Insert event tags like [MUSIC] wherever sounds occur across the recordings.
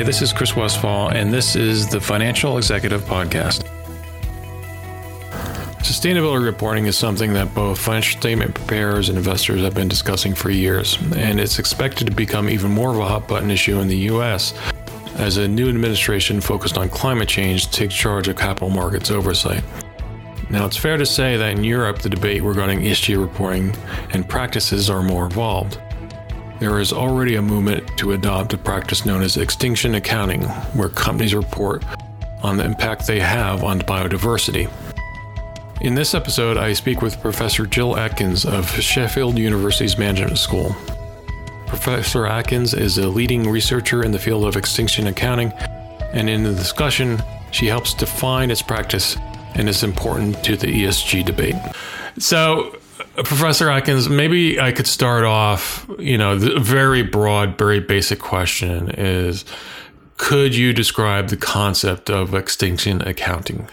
Hi, this is Chris Westfall, and this is the Financial Executive Podcast. Sustainability reporting is something that both financial statement preparers and investors have been discussing for years, and it's expected to become even more of a hot button issue in the U.S. as a new administration focused on climate change takes charge of capital markets oversight. Now, it's fair to say that in Europe, the debate regarding ESG reporting and practices are more evolved. There is already a movement to adopt a practice known as extinction accounting, where companies report on the impact they have on biodiversity. In this episode, I speak with Professor Jill Atkins of Sheffield University's Management School. Professor Atkins is a leading researcher in the field of extinction accounting, and in the discussion, she helps define its practice and is important to the ESG debate. So, Professor Atkins, maybe I could start off, you know, the very broad, very basic question is could you describe the concept of extinction accounting?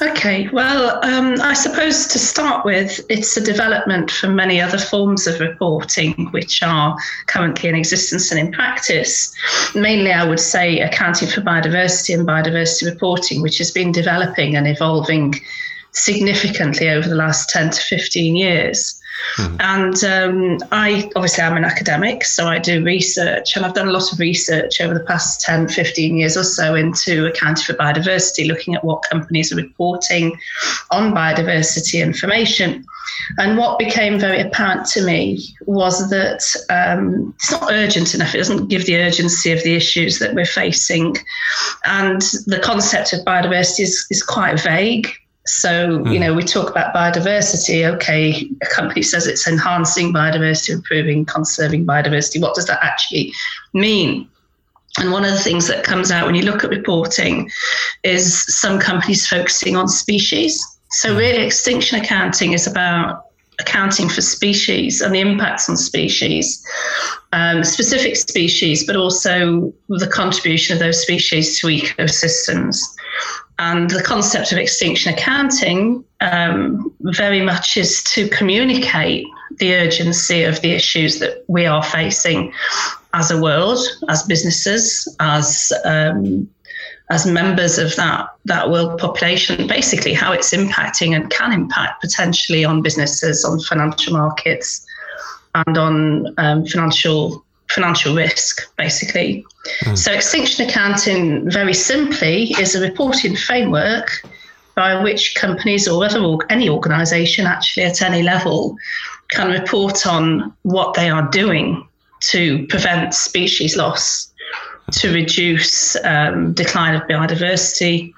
Okay, well, um, I suppose to start with, it's a development from many other forms of reporting which are currently in existence and in practice. Mainly, I would say accounting for biodiversity and biodiversity reporting, which has been developing and evolving significantly over the last 10 to 15 years. Mm-hmm. And um, I obviously I'm an academic, so I do research, and I've done a lot of research over the past 10, 15 years or so into accounting for biodiversity, looking at what companies are reporting on biodiversity information. And what became very apparent to me was that um, it's not urgent enough. It doesn't give the urgency of the issues that we're facing. And the concept of biodiversity is, is quite vague. So, mm. you hmm. know, we talk about biodiversity. Okay, a company says it's enhancing biodiversity, improving, conserving biodiversity. What does that actually mean? And one of the things that comes out when you look at reporting is some companies focusing on species. So, hmm. really, extinction accounting is about accounting for species and the impacts on species, um, specific species, but also the contribution of those species to ecosystems. And the concept of extinction accounting um, very much is to communicate the urgency of the issues that we are facing as a world, as businesses, as um, as members of that that world population, basically how it's impacting and can impact potentially on businesses, on financial markets, and on um, financial financial risk, basically. Mm. So, extinction accounting, very simply, is a reporting framework by which companies or other any organisation, actually at any level, can report on what they are doing to prevent species loss, to reduce um, decline of biodiversity,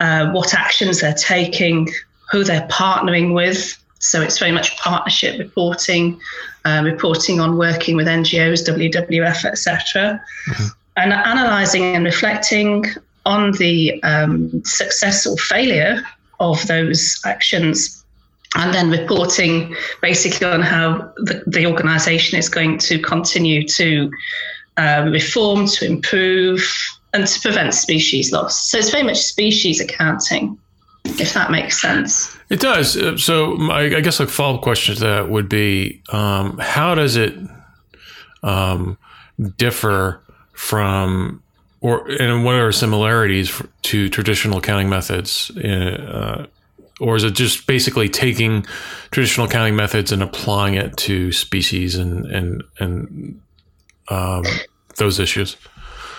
uh, what actions they're taking, who they're partnering with. So it's very much partnership reporting, uh, reporting on working with NGOs, WWF, etc., mm-hmm. and analysing and reflecting on the um, success or failure of those actions, and then reporting basically on how the, the organisation is going to continue to um, reform, to improve, and to prevent species loss. So it's very much species accounting if that makes sense. It does. Uh, so, I guess a follow up question to that would be um, how does it um, differ from, or and what are similarities to traditional accounting methods? Uh, or is it just basically taking traditional accounting methods and applying it to species and and and um, those issues?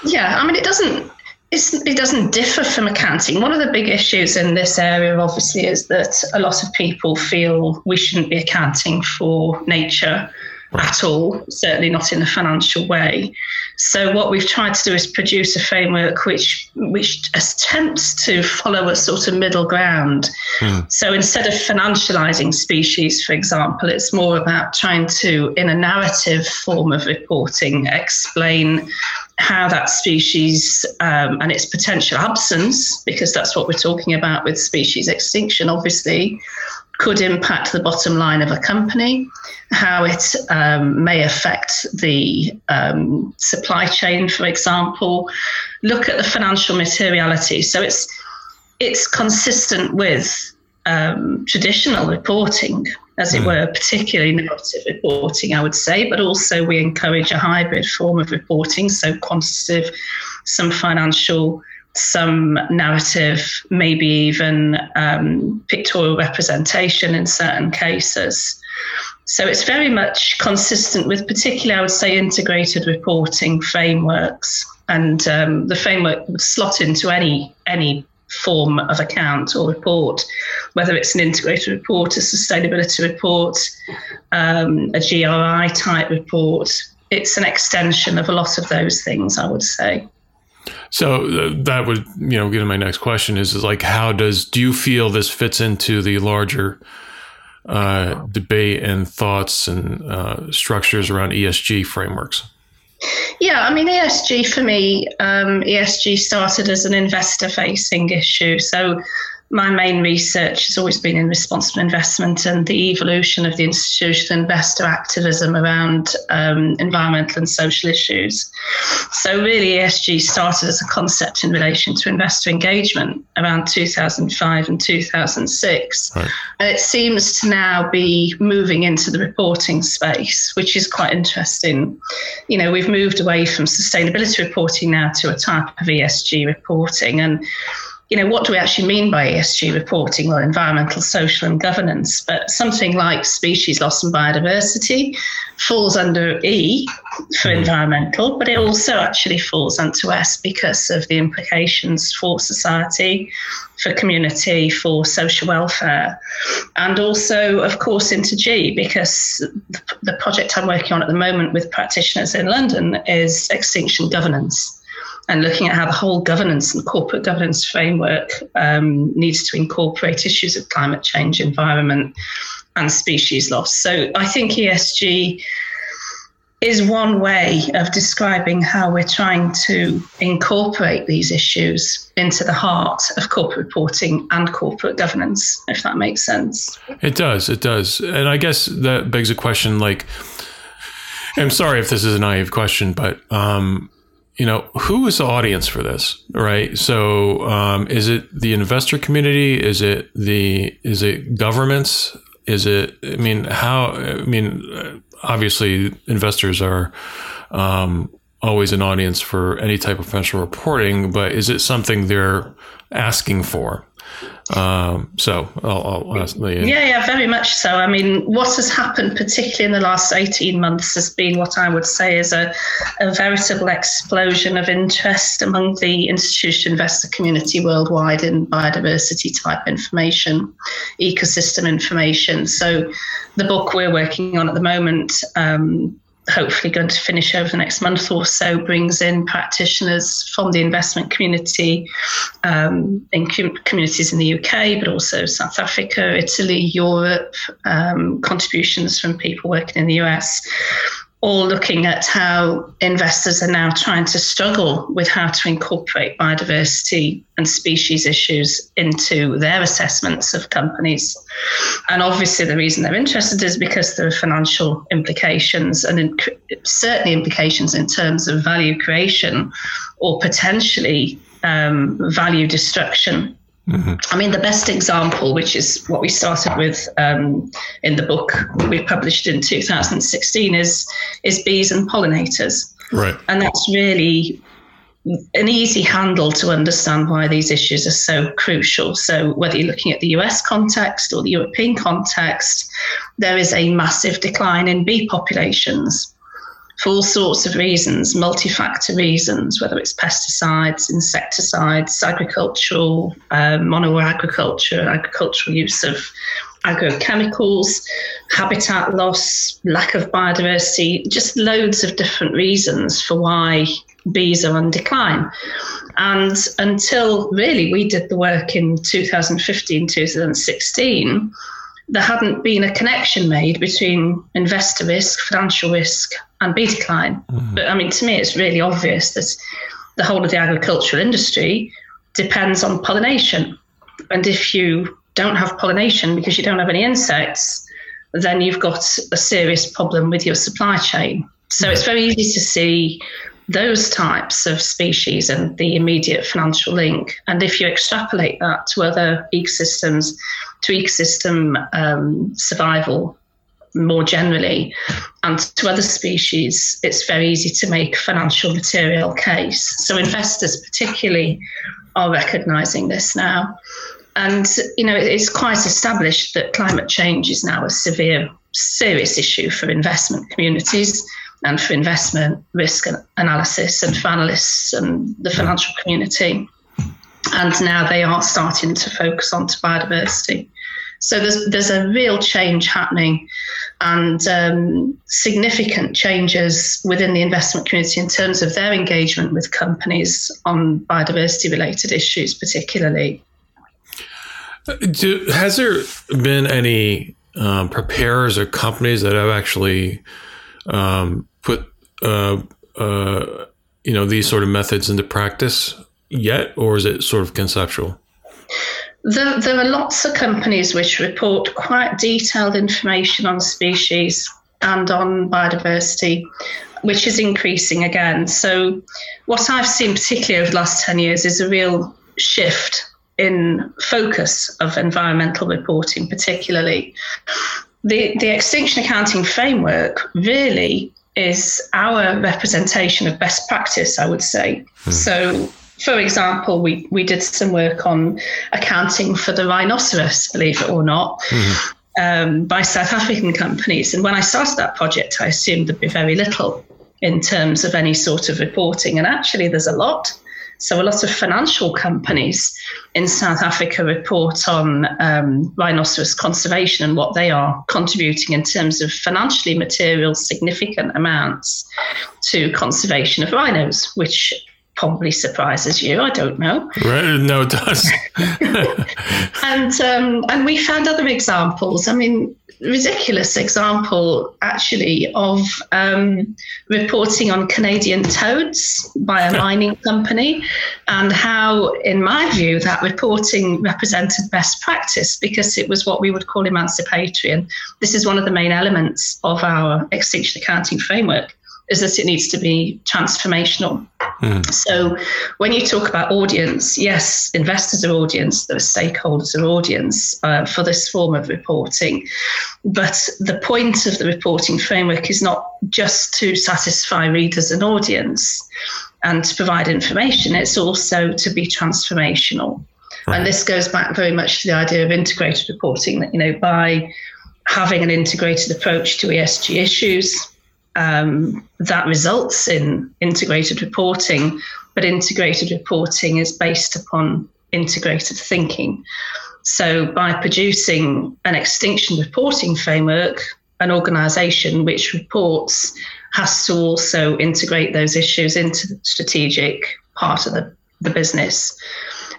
Yeah, I mean, it doesn't it doesn't differ from accounting. One of the big issues in this area, obviously, is that a lot of people feel we shouldn't be accounting for nature at all, certainly not in a financial way. So what we've tried to do is produce a framework which which attempts to follow a sort of middle ground. Hmm. So instead of financializing species, for example, it's more about trying to, in a narrative form of reporting, explain how that species um, and its potential absence, because that's what we're talking about with species extinction, obviously, could impact the bottom line of a company, how it um, may affect the um, supply chain, for example. Look at the financial materiality. So it's it's consistent with um, traditional reporting as it mm. were, particularly narrative reporting, I would say, but also we encourage a hybrid form of reporting, so quantitative, some financial, some narrative, maybe even um, pictorial representation in certain cases. So it's very much consistent with, particularly, I would say, integrated reporting frameworks. And um, the framework would slot into any any form of account or report, whether it's an integrated report, a sustainability report, um, a GRI type report. It's an extension of a lot of those things, I would say. So uh, that would, you know, get to my next question is, is like, how does, do you feel this fits into the larger uh, debate and thoughts and uh, structures around ESG frameworks? Yeah, I mean, ESG for me, um, ESG started as an investor facing issue. So my main research has always been in responsible investment and the evolution of the institutional investor activism around um, environmental and social issues. So, really, ESG started as a concept in relation to investor engagement around 2005 and 2006. Right. And it seems to now be moving into the reporting space, which is quite interesting. You know, we've moved away from sustainability reporting now to a type of ESG reporting. And you know, what do we actually mean by ESG reporting? Well, environmental, social, and governance. But something like species loss and biodiversity falls under E for mm-hmm. environmental, but it also actually falls under S because of the implications for society, for community, for social welfare, and also, of course, into G because the project I'm working on at the moment with practitioners in London is extinction governance and looking at how the whole governance and corporate governance framework um, needs to incorporate issues of climate change, environment, and species loss. So I think ESG is one way of describing how we're trying to incorporate these issues into the heart of corporate reporting and corporate governance, if that makes sense. It does. It does. And I guess that begs a question like, I'm sorry if this is a naive question, but um, you know, who is the audience for this, right? So, um, is it the investor community? Is it the is it governments? Is it? I mean, how? I mean, obviously, investors are um, always an audience for any type of financial reporting, but is it something they're asking for? Um, so I'll, I'll ask Yeah, yeah, very much so. I mean, what has happened, particularly in the last 18 months, has been what I would say is a, a veritable explosion of interest among the institutional investor community worldwide in biodiversity type information, ecosystem information. So the book we're working on at the moment um, hopefully going to finish over the next month or so brings in practitioners from the investment community um, in com- communities in the UK, but also South Africa, Italy, Europe, um, contributions from people working in the US all looking at how investors are now trying to struggle with how to incorporate biodiversity and species issues into their assessments of companies. And obviously, the reason they're interested is because there are financial implications and in, certainly implications in terms of value creation or potentially um, value destruction Mm-hmm. I mean, the best example, which is what we started with um, in the book we published in 2016, is is bees and pollinators. Right. And that's really an easy handle to understand why these issues are so crucial. So, whether you're looking at the US context or the European context, there is a massive decline in bee populations for all sorts of reasons, multi-factor reasons, whether it's pesticides, insecticides, agricultural, um, monoagriculture, agricultural use of agrochemicals, habitat loss, lack of biodiversity, just loads of different reasons for why bees are on decline. And until really we did the work in 2015, 2016, there hadn't been a connection made between investor risk, financial risk, and bee decline. Mm-hmm. But I mean, to me, it's really obvious that the whole of the agricultural industry depends on pollination. And if you don't have pollination because you don't have any insects, then you've got a serious problem with your supply chain. So it's very easy to see those types of species and the immediate financial link. And if you extrapolate that to other ecosystems, to ecosystem um, survival more generally, and to other species, it's very easy to make financial material case. So investors, particularly, are recognizing this now. And you know, it's quite established that climate change is now a severe, serious issue for investment communities and for investment risk analysis and for analysts and the financial community. And now they are starting to focus on biodiversity. So there's there's a real change happening, and um, significant changes within the investment community in terms of their engagement with companies on biodiversity related issues, particularly. Do, has there been any um, preparers or companies that have actually um, put uh, uh, you know these sort of methods into practice yet, or is it sort of conceptual? There, there are lots of companies which report quite detailed information on species and on biodiversity, which is increasing again. So, what I've seen, particularly over the last 10 years, is a real shift in focus of environmental reporting, particularly. The, the extinction accounting framework really is our representation of best practice, I would say. Hmm. So, for example, we, we did some work on accounting for the rhinoceros, believe it or not, mm-hmm. um, by South African companies. And when I started that project, I assumed there'd be very little in terms of any sort of reporting. And actually, there's a lot. So, a lot of financial companies in South Africa report on um, rhinoceros conservation and what they are contributing in terms of financially material significant amounts to conservation of rhinos, which probably surprises you. I don't know. Right? No, it does. [LAUGHS] and um, and we found other examples. I mean, ridiculous example actually of um, reporting on Canadian toads by a [LAUGHS] mining company, and how, in my view, that reporting represented best practice because it was what we would call emancipatory. And this is one of the main elements of our extinction accounting framework is that it needs to be transformational. Mm. So when you talk about audience, yes, investors are audience, the stakeholders are audience uh, for this form of reporting. But the point of the reporting framework is not just to satisfy readers and audience and to provide information, it's also to be transformational. Right. And this goes back very much to the idea of integrated reporting that, you know, by having an integrated approach to ESG issues, um, that results in integrated reporting, but integrated reporting is based upon integrated thinking. So, by producing an extinction reporting framework, an organization which reports has to also integrate those issues into the strategic part of the, the business.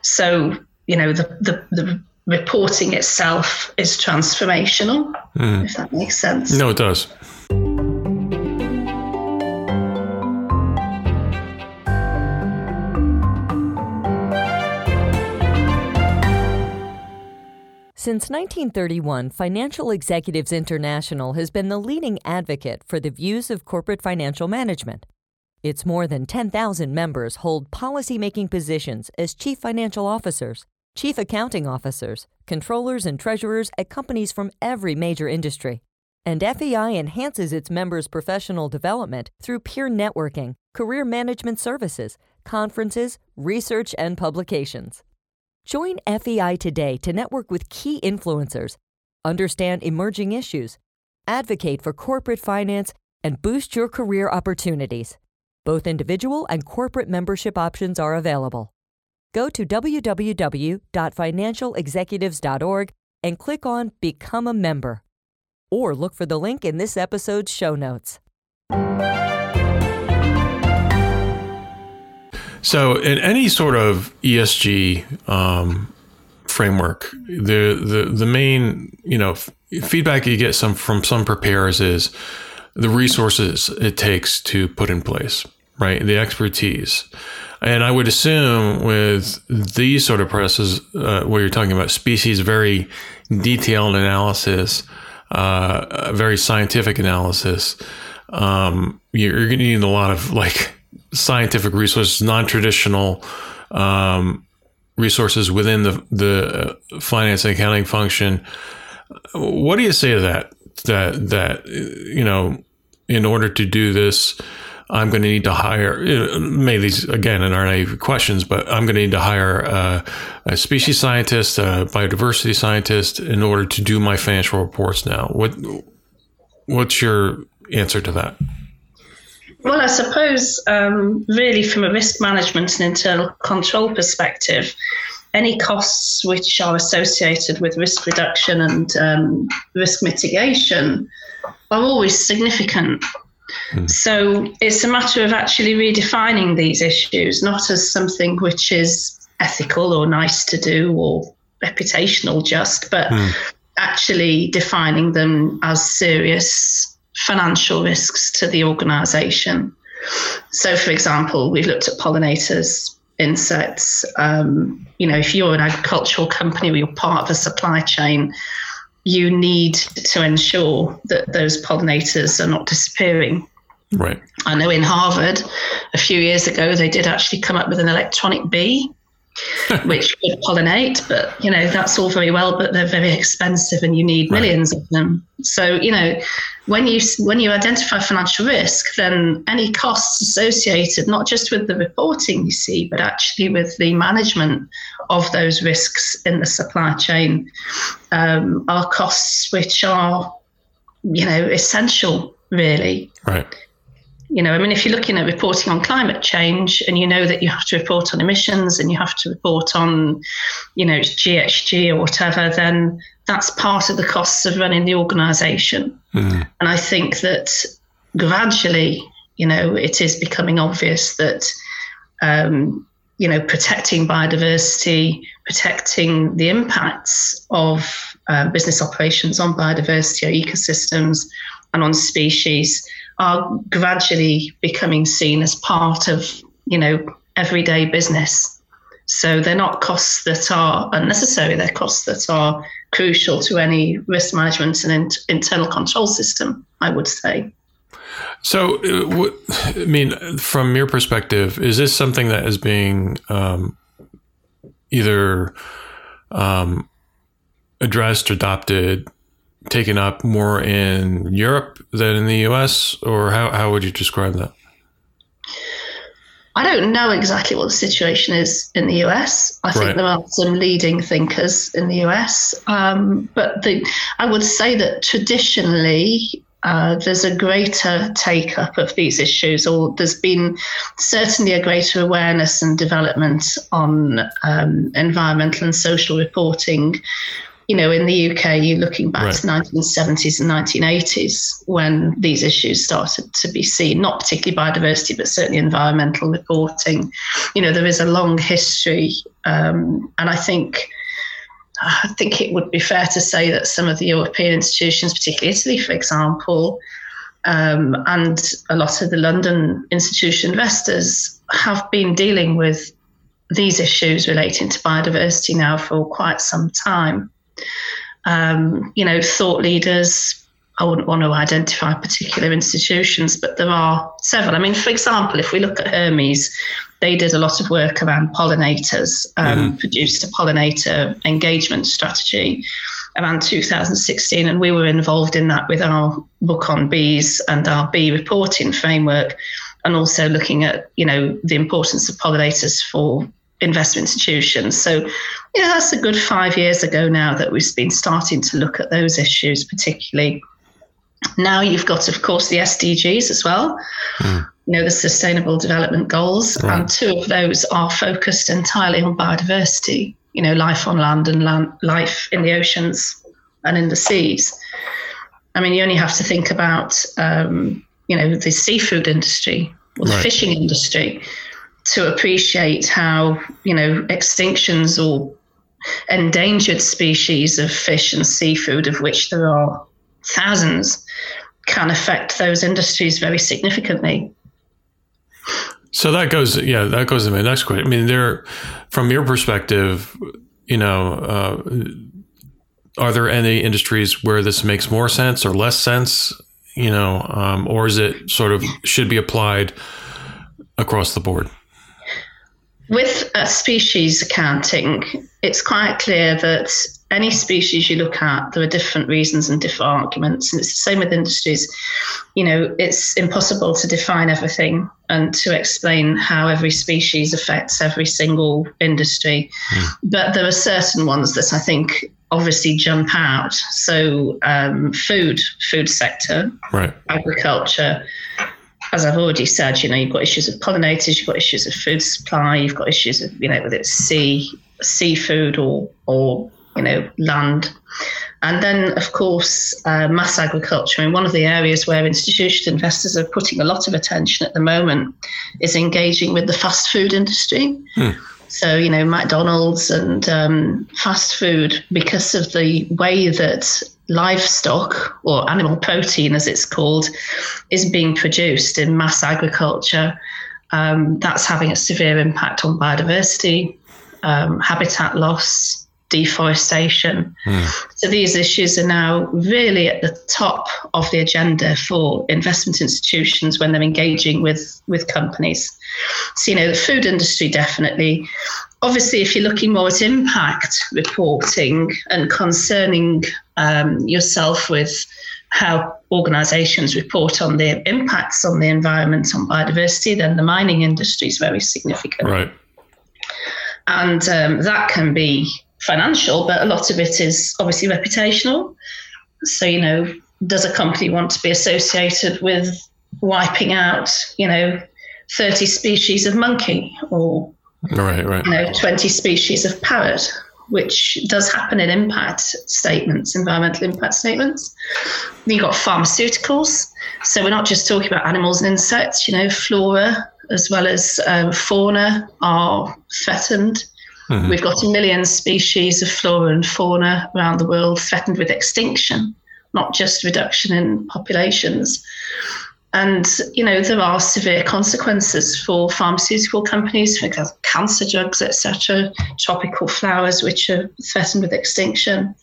So, you know, the, the, the reporting itself is transformational, mm. if that makes sense. No, it does. Since 1931, Financial Executives International has been the leading advocate for the views of corporate financial management. Its more than 10,000 members hold policy-making positions as chief financial officers, chief accounting officers, controllers, and treasurers at companies from every major industry. And FEI enhances its members' professional development through peer networking, career management services, conferences, research, and publications. Join FEI today to network with key influencers, understand emerging issues, advocate for corporate finance, and boost your career opportunities. Both individual and corporate membership options are available. Go to www.financialexecutives.org and click on Become a Member. Or look for the link in this episode's show notes. So, in any sort of ESG um, framework, the, the the main you know f- feedback you get some from some preparers is the resources it takes to put in place, right? The expertise. And I would assume with these sort of presses, uh, where you're talking about species, very detailed analysis, uh, very scientific analysis, um, you're, you're going to need a lot of like scientific resources, non-traditional um, resources within the the uh, finance and accounting function. What do you say to that? That that you know, in order to do this, I'm going to need to hire. Maybe these again and aren't any questions, but I'm going to need to hire uh, a species scientist, a biodiversity scientist, in order to do my financial reports. Now, what what's your answer to that? Well, I suppose, um, really, from a risk management and internal control perspective, any costs which are associated with risk reduction and um, risk mitigation are always significant. Hmm. So it's a matter of actually redefining these issues, not as something which is ethical or nice to do or reputational just, but hmm. actually defining them as serious financial risks to the organization. So, for example, we've looked at pollinators, insects. Um, you know, if you're an agricultural company or you're part of a supply chain, you need to ensure that those pollinators are not disappearing. Right. I know in Harvard a few years ago they did actually come up with an electronic bee [LAUGHS] which could pollinate. But you know that's all very well, but they're very expensive, and you need millions of them. So you know when you when you identify financial risk, then any costs associated not just with the reporting you see, but actually with the management of those risks in the supply chain um, are costs which are you know essential really. Right you know, I mean, if you're looking at reporting on climate change and you know that you have to report on emissions and you have to report on, you know, it's GHG or whatever, then that's part of the costs of running the organization. Mm. And I think that gradually, you know, it is becoming obvious that, um, you know, protecting biodiversity, protecting the impacts of uh, business operations on biodiversity or ecosystems and on species are gradually becoming seen as part of, you know, everyday business. So they're not costs that are unnecessary, they're costs that are crucial to any risk management and in- internal control system, I would say. So, uh, I mean, from your perspective, is this something that is being um, either um, addressed, adopted taken up more in Europe than in the US, or how, how would you describe that? I don't know exactly what the situation is in the US. I think right. there are some leading thinkers in the US, um, but the, I would say that traditionally uh, there's a greater take up of these issues, or there's been certainly a greater awareness and development on um, environmental and social reporting you know, in the UK, you're looking back right. to 1970s and 1980s when these issues started to be seen, not particularly biodiversity, but certainly environmental reporting. You know, there is a long history, um, and I think. I think it would be fair to say that some of the European institutions, particularly Italy, for example, um, and a lot of the London institution investors have been dealing with these issues relating to biodiversity now for quite some time um, you know, thought leaders. I wouldn't want to identify particular institutions, but there are several. I mean, for example, if we look at Hermes, they did a lot of work around pollinators, um, mm. produced a pollinator engagement strategy around 2016, and we were involved in that with our book on bees and our bee reporting framework, and also looking at you know the importance of pollinators for investment institutions. So, yeah, that's a good five years ago now that we've been starting to look at those issues, particularly. Now you've got, of course, the SDGs as well. Mm. You know, the Sustainable Development Goals, right. and two of those are focused entirely on biodiversity. You know, life on land and land, life in the oceans and in the seas. I mean, you only have to think about, um, you know, the seafood industry or the right. fishing industry to appreciate how you know extinctions or endangered species of fish and seafood, of which there are thousands, can affect those industries very significantly. So that goes, yeah, that goes to my next question. I mean, there, from your perspective, you know, uh, are there any industries where this makes more sense or less sense? You know, um, or is it sort of should be applied across the board? With a species accounting, it's quite clear that any species you look at, there are different reasons and different arguments. And it's the same with industries. You know, it's impossible to define everything and to explain how every species affects every single industry. Mm. But there are certain ones that I think obviously jump out. So, um, food, food sector, right. agriculture, as I've already said, you know, you've got issues of pollinators, you've got issues of food supply, you've got issues of, you know, whether it's sea, seafood or, or you know, land. And then, of course, uh, mass agriculture. And one of the areas where institutional investors are putting a lot of attention at the moment is engaging with the fast food industry. Hmm. So, you know, McDonald's and um, fast food, because of the way that livestock or animal protein, as it's called, is being produced in mass agriculture. Um, that's having a severe impact on biodiversity, um, habitat loss, deforestation. Mm. So these issues are now really at the top of the agenda for investment institutions when they're engaging with, with companies. So, you know, the food industry definitely obviously, if you're looking more at impact reporting and concerning um, yourself with how organizations report on the impacts on the environment, on biodiversity, then the mining industry is very significant. Right. And um, that can be financial, but a lot of it is obviously reputational. So, you know, does a company want to be associated with wiping out, you know, 30 species of monkey or Right, right. You know, 20 species of parrot, which does happen in impact statements, environmental impact statements. Then you've got pharmaceuticals. So we're not just talking about animals and insects, you know, flora as well as um, fauna are threatened. Mm-hmm. We've got a million species of flora and fauna around the world threatened with extinction, not just reduction in populations. And, you know, there are severe consequences for pharmaceutical companies, for cancer drugs, etc., tropical flowers, which are threatened with extinction.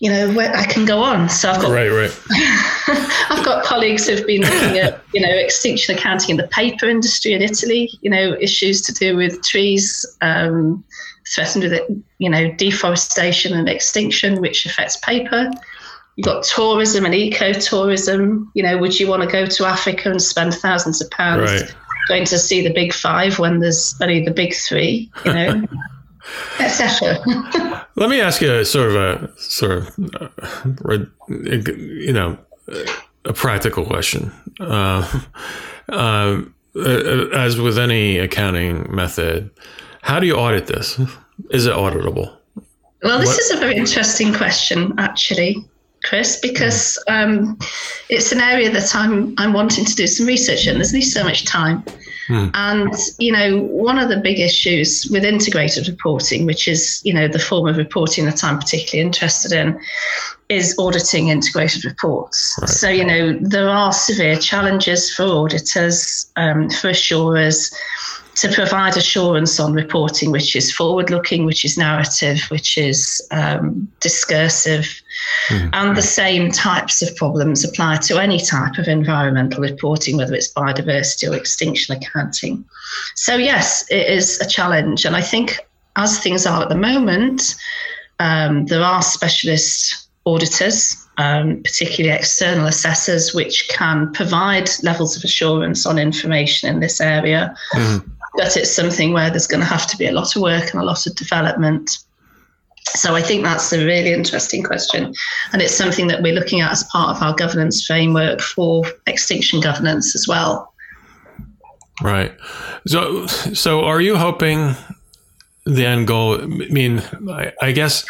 You know, I can go on. So I've got, right, right. [LAUGHS] I've got colleagues who've been looking at, you know, extinction accounting in the paper industry in Italy, you know, issues to do with trees um, threatened with, you know, deforestation and extinction, which affects paper you've got tourism and ecotourism. You know, would you want to go to Africa and spend thousands of pounds right. going to see the big five when there's only the big three? You know. [LAUGHS] Etc. [LAUGHS] Let me ask you a sort of a sort of uh, you know a practical question. Uh, uh, as with any accounting method, how do you audit this? Is it auditable? Well, this what? is a very interesting question, actually. Chris, because um, it's an area that I'm I'm wanting to do some research in. There's only so much time. Mm. And you know, one of the big issues with integrated reporting, which is you know the form of reporting that I'm particularly interested in, is auditing integrated reports. Right. So you know there are severe challenges for auditors, um, for assurers, to provide assurance on reporting, which is forward looking, which is narrative, which is um, discursive. Mm-hmm. And the same types of problems apply to any type of environmental reporting, whether it's biodiversity or extinction accounting. So, yes, it is a challenge. And I think as things are at the moment, um, there are specialist auditors, um, particularly external assessors, which can provide levels of assurance on information in this area. Mm-hmm but it's something where there's going to have to be a lot of work and a lot of development. So I think that's a really interesting question, and it's something that we're looking at as part of our governance framework for extinction governance as well. Right. So, so are you hoping the end goal? I mean, I, I guess,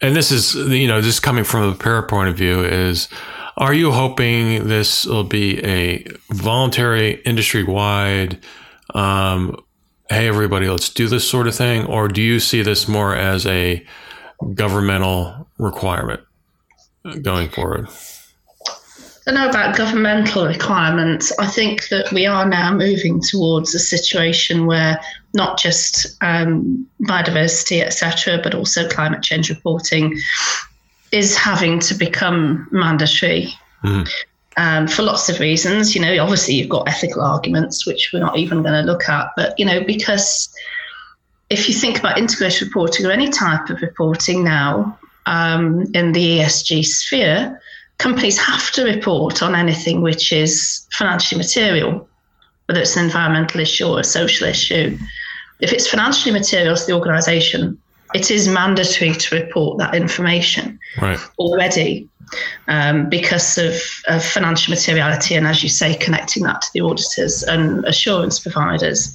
and this is you know just coming from the pair point of view is. Are you hoping this will be a voluntary industry wide um, hey, everybody, let's do this sort of thing? Or do you see this more as a governmental requirement going forward? I don't know about governmental requirements. I think that we are now moving towards a situation where not just um, biodiversity, etc., but also climate change reporting is having to become mandatory. Mm. Um, for lots of reasons. You know, obviously you've got ethical arguments, which we're not even going to look at, but you know, because if you think about integrated reporting or any type of reporting now um, in the ESG sphere, companies have to report on anything which is financially material, whether it's an environmental issue or a social issue. If it's financially material to the organisation, it is mandatory to report that information right. already um, because of, of, financial materiality and, as you say, connecting that to the auditors and assurance providers.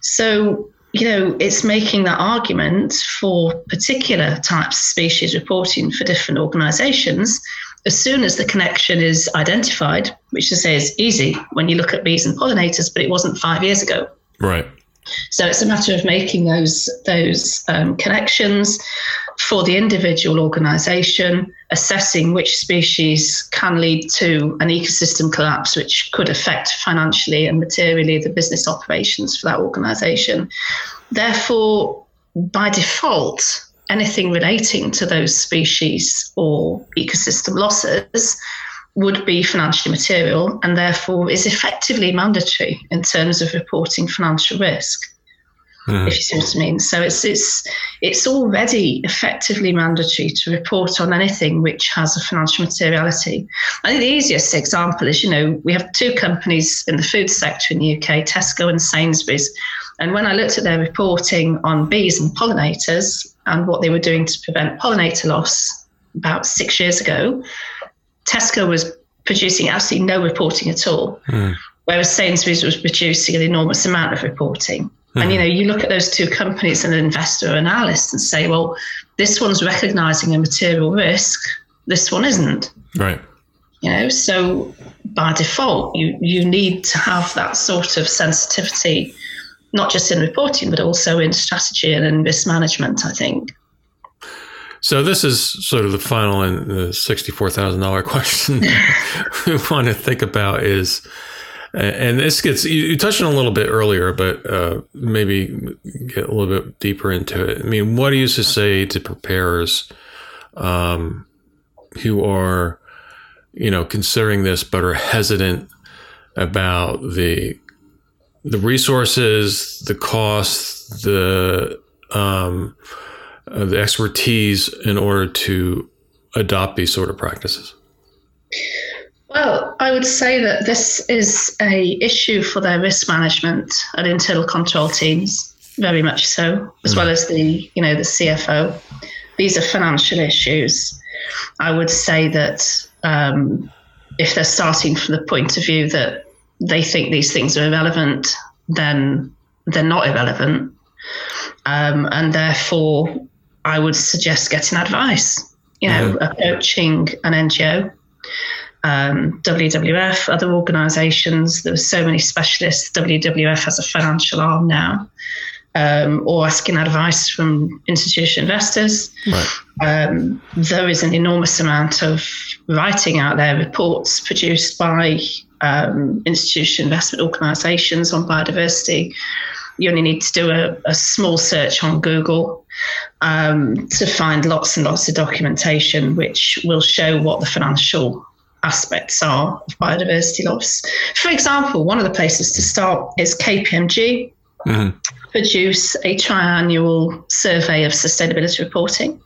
So, you know, it's making that argument for particular types of species reporting for different organisations. As soon as the connection is identified, which I say is easy when you look at bees and pollinators, but it wasn't five years ago. Right. So it's a matter of making those those um, connections for the individual organisation, assessing which species can lead to an ecosystem collapse, which could affect financially and materially the business operations for that organisation. Therefore, by default, anything relating to those species or ecosystem losses would be financially material and therefore is effectively mandatory in terms of reporting financial risk. Mm. If you see what I mean, so it's it's it's already effectively mandatory to report on anything which has a financial materiality. I think the easiest example is, you know, we have two companies in the food sector in the UK, Tesco and Sainsbury's, and when I looked at their reporting on bees and pollinators and what they were doing to prevent pollinator loss about six years ago, Tesco was producing absolutely no reporting at all, mm. whereas Sainsbury's was producing an enormous amount of reporting. Mm. And you know, you look at those two companies, and an investor or analyst, and say, well, this one's recognizing a material risk, this one isn't. Right. You know, so by default, you you need to have that sort of sensitivity, not just in reporting, but also in strategy and in risk management. I think. So this is sort of the final and the sixty-four thousand dollar [LAUGHS] question we want to think about is, and this gets you touched on a little bit earlier, but uh, maybe get a little bit deeper into it. I mean, what do you say to preparers um, who are, you know, considering this but are hesitant about the the resources, the costs, the um, uh, the expertise in order to adopt these sort of practices? Well, I would say that this is a issue for their risk management and internal control teams, very much so, as mm. well as the you know the CFO. These are financial issues. I would say that um, if they're starting from the point of view that they think these things are irrelevant, then they're not irrelevant, um, and therefore I would suggest getting advice. You know, mm-hmm. approaching an NGO, um, WWF, other organisations. There are so many specialists. WWF has a financial arm now. Um, or asking advice from institutional investors. Right. Um, there is an enormous amount of writing out there, reports produced by um, institutional investment organisations on biodiversity. You only need to do a, a small search on Google um, to find lots and lots of documentation which will show what the financial aspects are of biodiversity loss. For example, one of the places to start is KPMG mm-hmm. produce a triannual survey of sustainability reporting.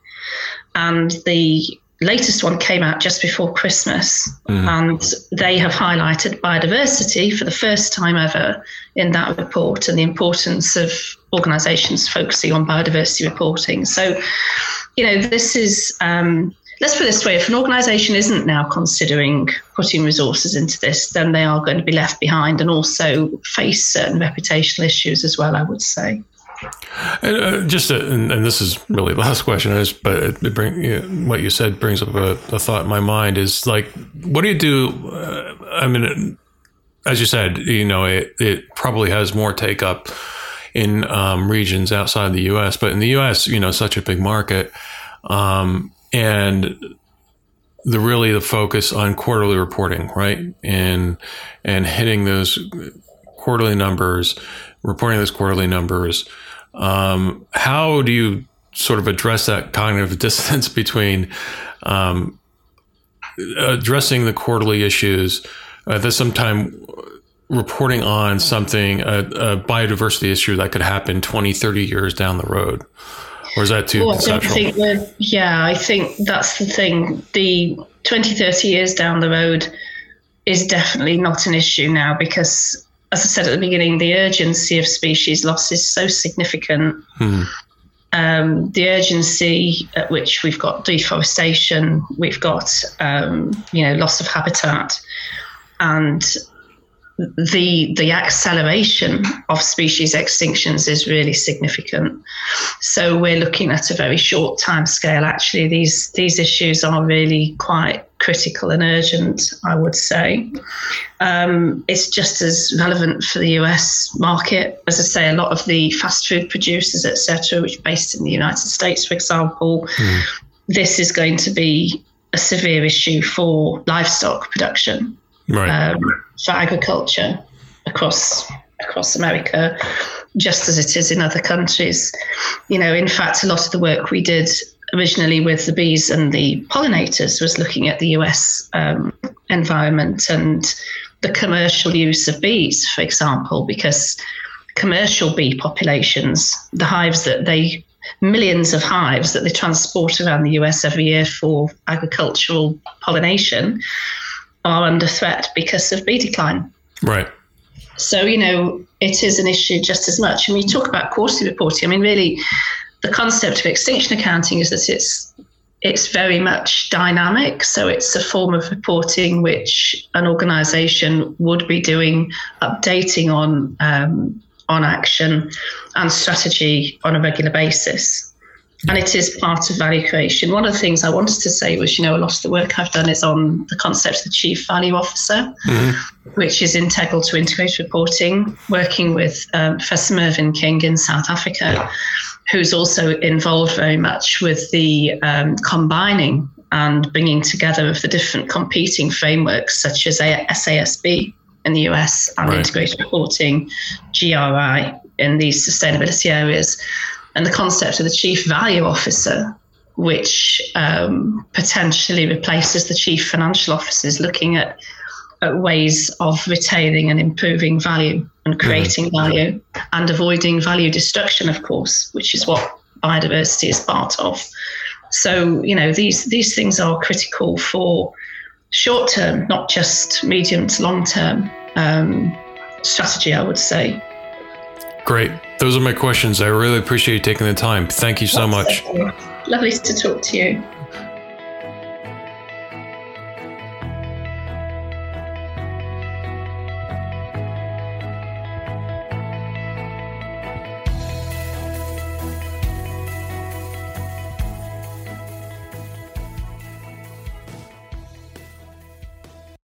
And the latest one came out just before Christmas, mm. and they have highlighted biodiversity for the first time ever in that report and the importance of organisations focusing on biodiversity reporting. So, you know, this is. Um, let's put it this way if an organisation isn't now considering putting resources into this, then they are going to be left behind and also face certain reputational issues as well, I would say. And, uh, just, a, and, and, this is really the last question, but it bring, you know, what you said brings up a, a, thought in my mind is like, what do you do? Uh, I mean, as you said, you know, it, it probably has more take up in um, regions outside the U.S., but in the U.S., you know, such a big market, um, and the really the focus on quarterly reporting, right, and and hitting those quarterly numbers, reporting those quarterly numbers um, how do you sort of address that cognitive [LAUGHS] dissonance between um, addressing the quarterly issues, uh, there's time reporting on something, a, a, biodiversity issue that could happen 20, 30 years down the road? Or is that too well? I yeah, I think that's the thing. The 20, 30 years down the road is definitely not an issue now because, as I said at the beginning, the urgency of species loss is so significant. Hmm. Um, the urgency at which we've got deforestation, we've got um, you know loss of habitat, and the the acceleration of species extinctions is really significant. So we're looking at a very short time scale. Actually, these these issues are really quite critical and urgent. I would say um, it's just as relevant for the US market. As I say, a lot of the fast food producers, etc., which are based in the United States, for example, mm. this is going to be a severe issue for livestock production right. um, for agriculture across across America, just as it is in other countries. You know, in fact, a lot of the work we did originally with the bees and the pollinators was looking at the US um, environment and the commercial use of bees, for example, because commercial bee populations, the hives that they millions of hives that they transport around the US every year for agricultural pollination are under threat because of bee decline. Right. So, you know, it is an issue just as much. And we talk about quarterly reporting. I mean, really, the concept of extinction accounting is that it's it's very much dynamic. So it's a form of reporting which an organisation would be doing, updating on um, on action and strategy on a regular basis and it is part of value creation. One of the things I wanted to say was, you know, a lot of the work I've done is on the concept of the chief value officer, mm-hmm. which is integral to integrated reporting, working with um, Professor Mervyn King in South Africa, who's also involved very much with the um, combining and bringing together of the different competing frameworks, such as SASB in the US and right. integrated reporting, GRI in these sustainability areas and the concept of the chief value officer, which um, potentially replaces the chief financial officers, looking at, at ways of retaining and improving value and mm-hmm. creating mm-hmm. value and avoiding value destruction, of course, which is what biodiversity is part of. So, you know, these these things are critical for short term, not just medium to long term um, strategy, I would say. Great. Those are my questions. I really appreciate you taking the time. Thank you so much. Lovely to talk to you.